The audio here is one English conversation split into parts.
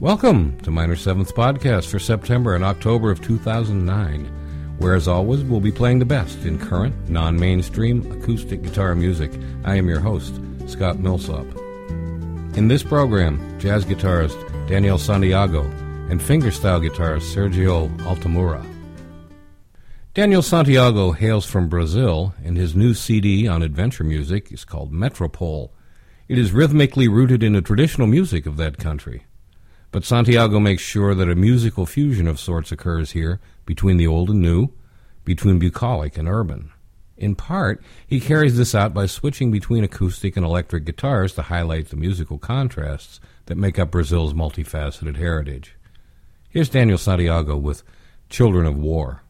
Welcome to Minor Seventh Podcast for September and October of 2009, where, as always, we'll be playing the best in current, non mainstream acoustic guitar music. I am your host, Scott Millsop. In this program, jazz guitarist Daniel Santiago and fingerstyle guitarist Sergio Altamura. Daniel Santiago hails from Brazil, and his new CD on adventure music is called Metropole. It is rhythmically rooted in the traditional music of that country. But Santiago makes sure that a musical fusion of sorts occurs here between the old and new, between bucolic and urban. In part, he carries this out by switching between acoustic and electric guitars to highlight the musical contrasts that make up Brazil's multifaceted heritage. Here's Daniel Santiago with Children of War.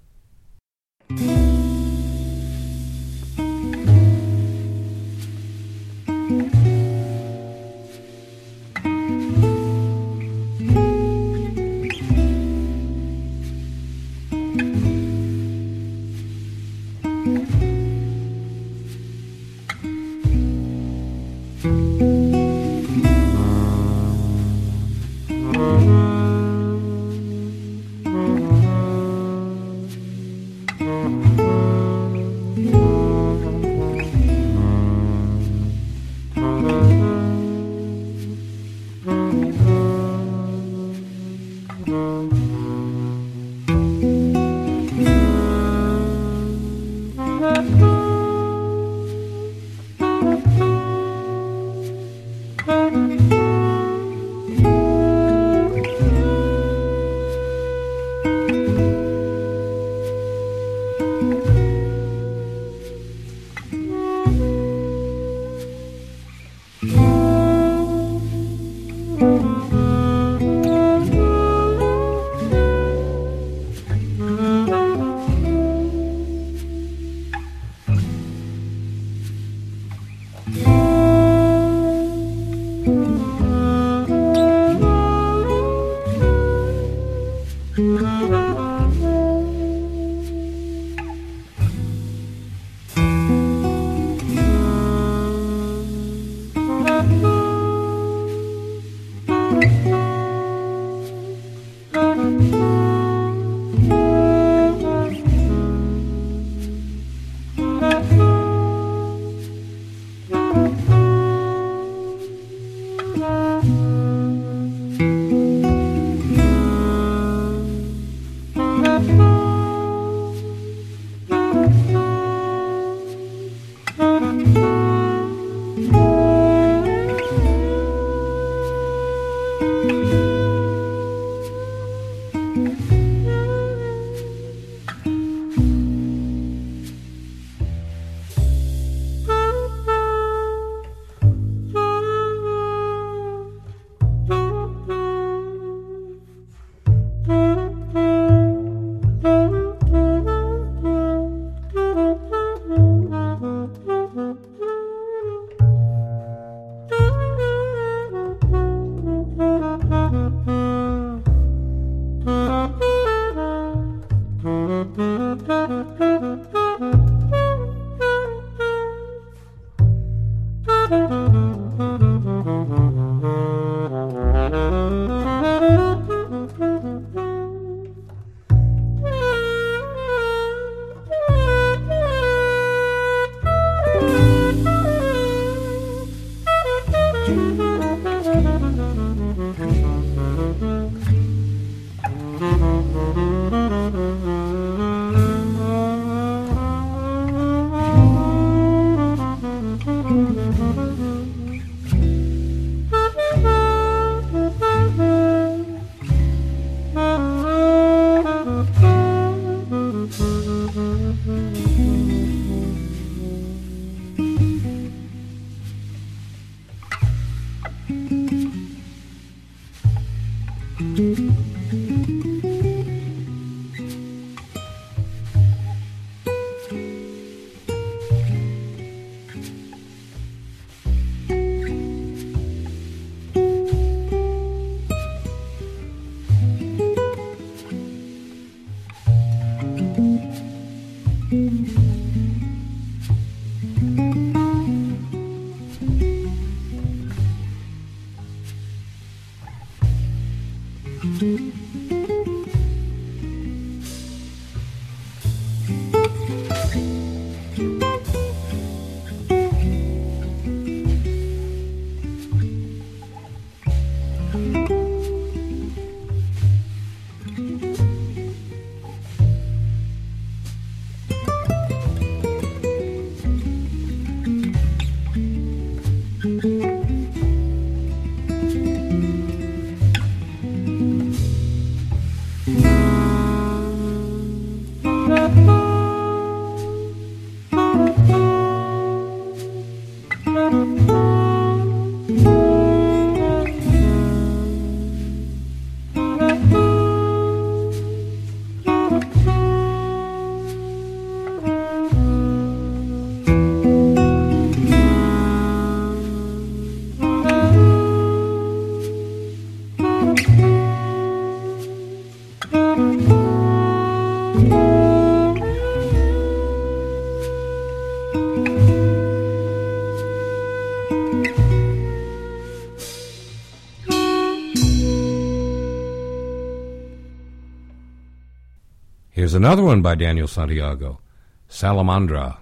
Here's another one by Daniel Santiago Salamandra.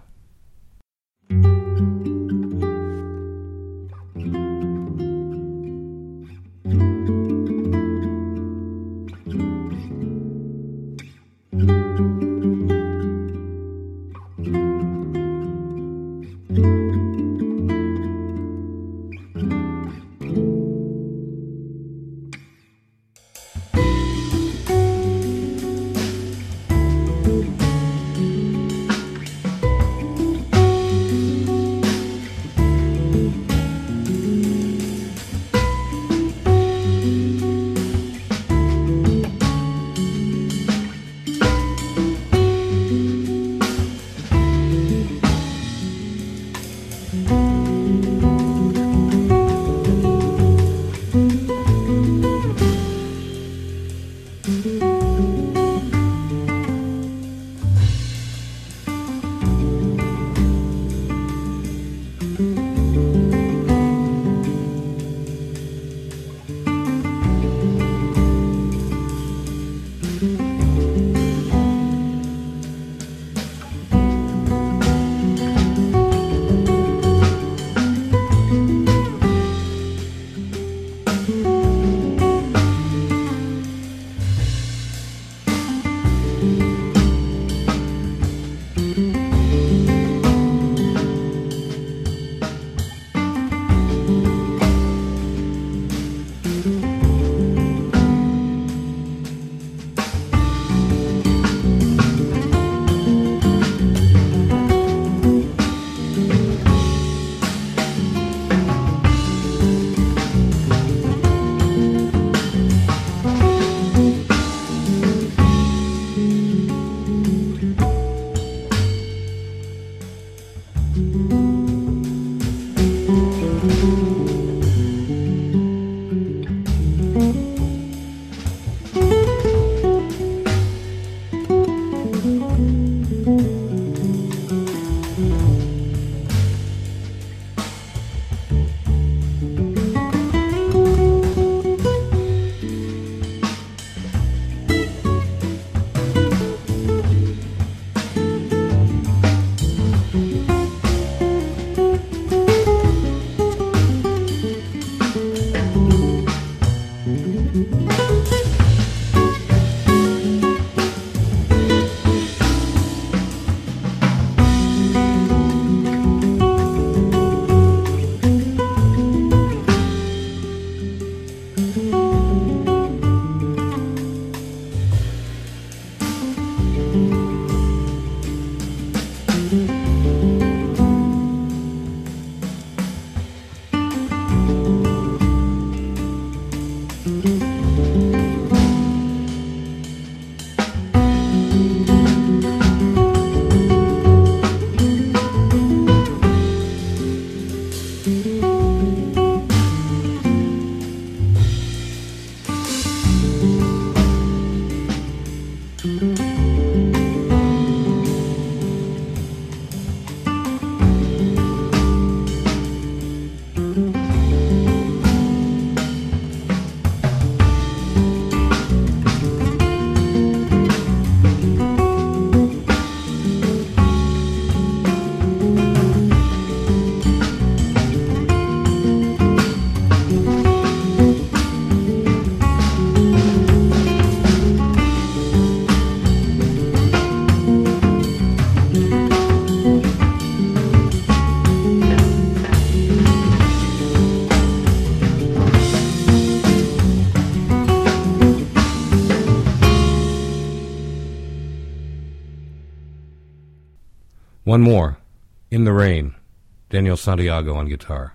One more, In the Rain, Daniel Santiago on guitar.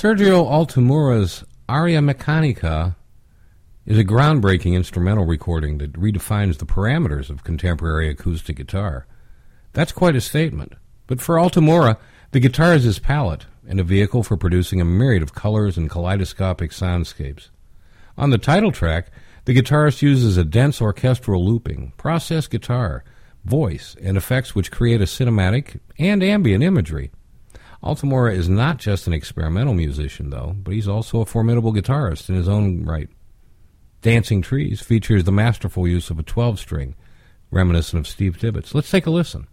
Sergio Altamura's Aria Meccanica is a groundbreaking instrumental recording that redefines the parameters of contemporary acoustic guitar. That's quite a statement. But for Altamura, the guitar is his palette and a vehicle for producing a myriad of colors and kaleidoscopic soundscapes. On the title track, the guitarist uses a dense orchestral looping, processed guitar, voice, and effects which create a cinematic and ambient imagery. Altamura is not just an experimental musician, though, but he's also a formidable guitarist in his own right. Dancing Trees features the masterful use of a 12 string, reminiscent of Steve Tibbetts. Let's take a listen.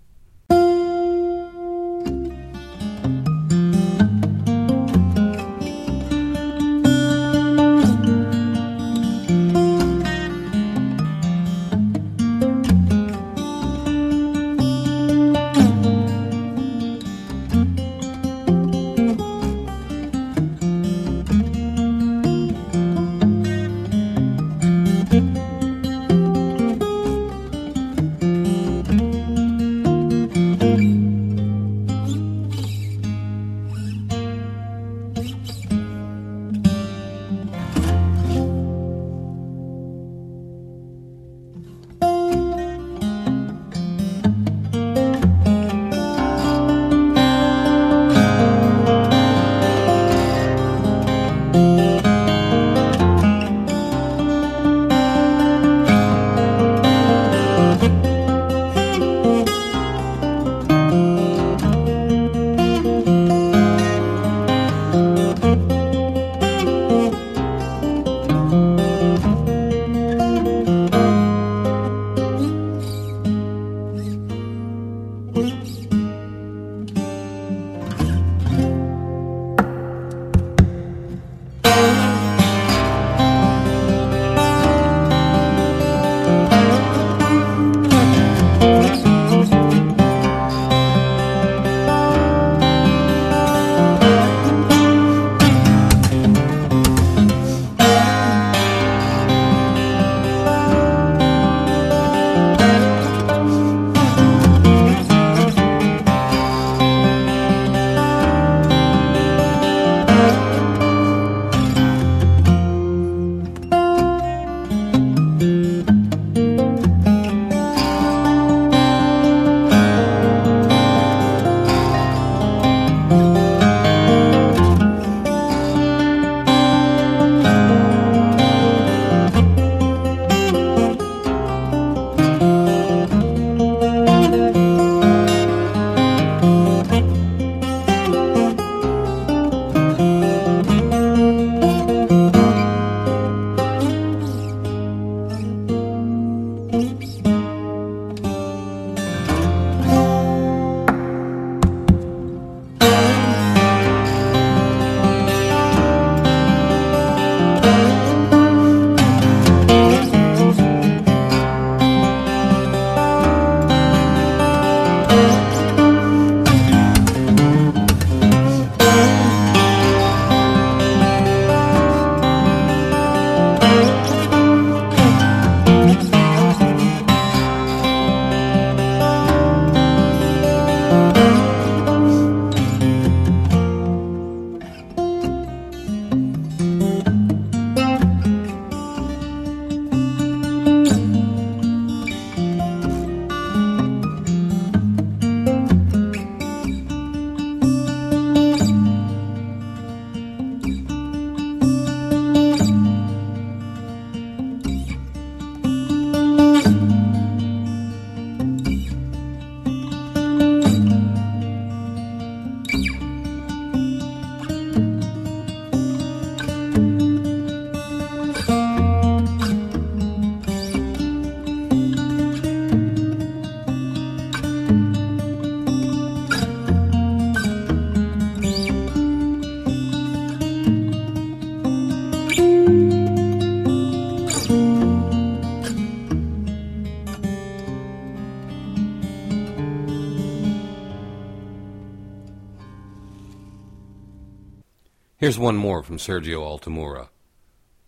Here's one more from Sergio Altamura.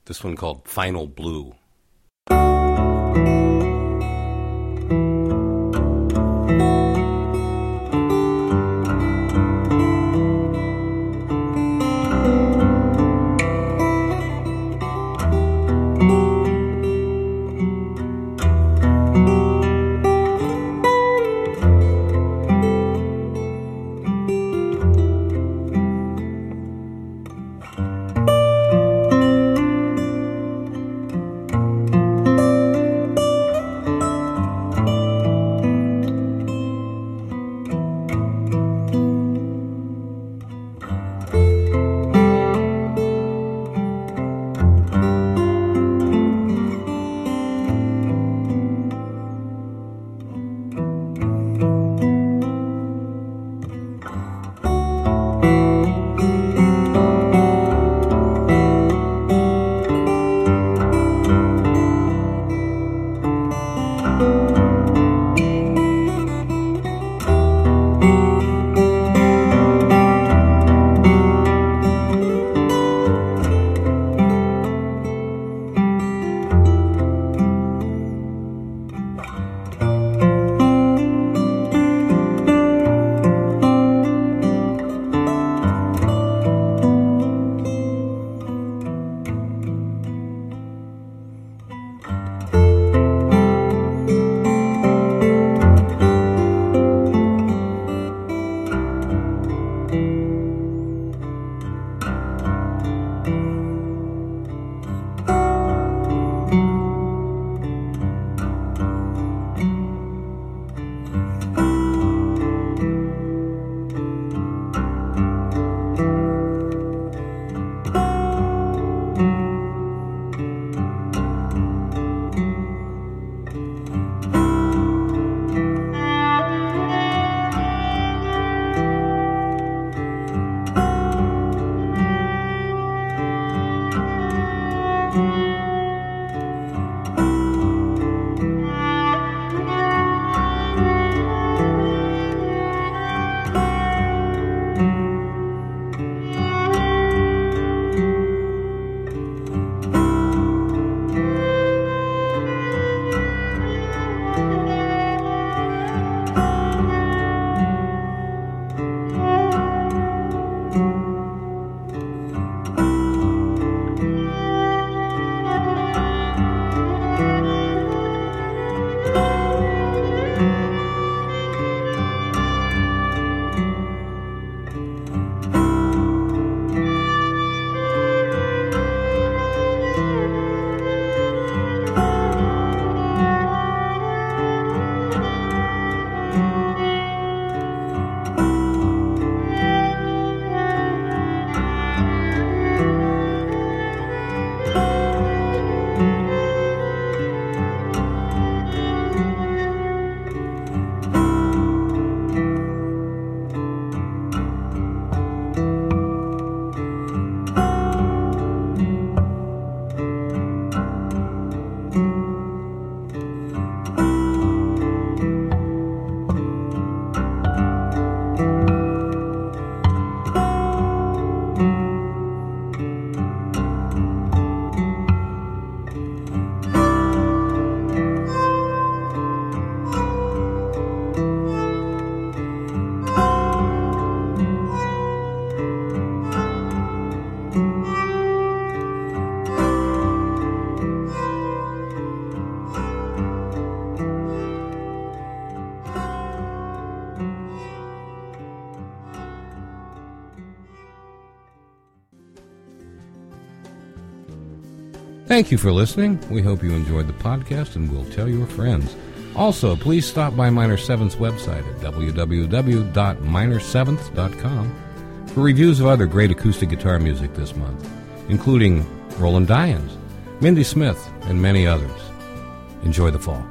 This one called Final Blue. Thank you for listening. We hope you enjoyed the podcast and will tell your friends. Also, please stop by Minor Seventh's website at www.minor7th.com for reviews of other great acoustic guitar music this month, including Roland Dyens, Mindy Smith, and many others. Enjoy the fall.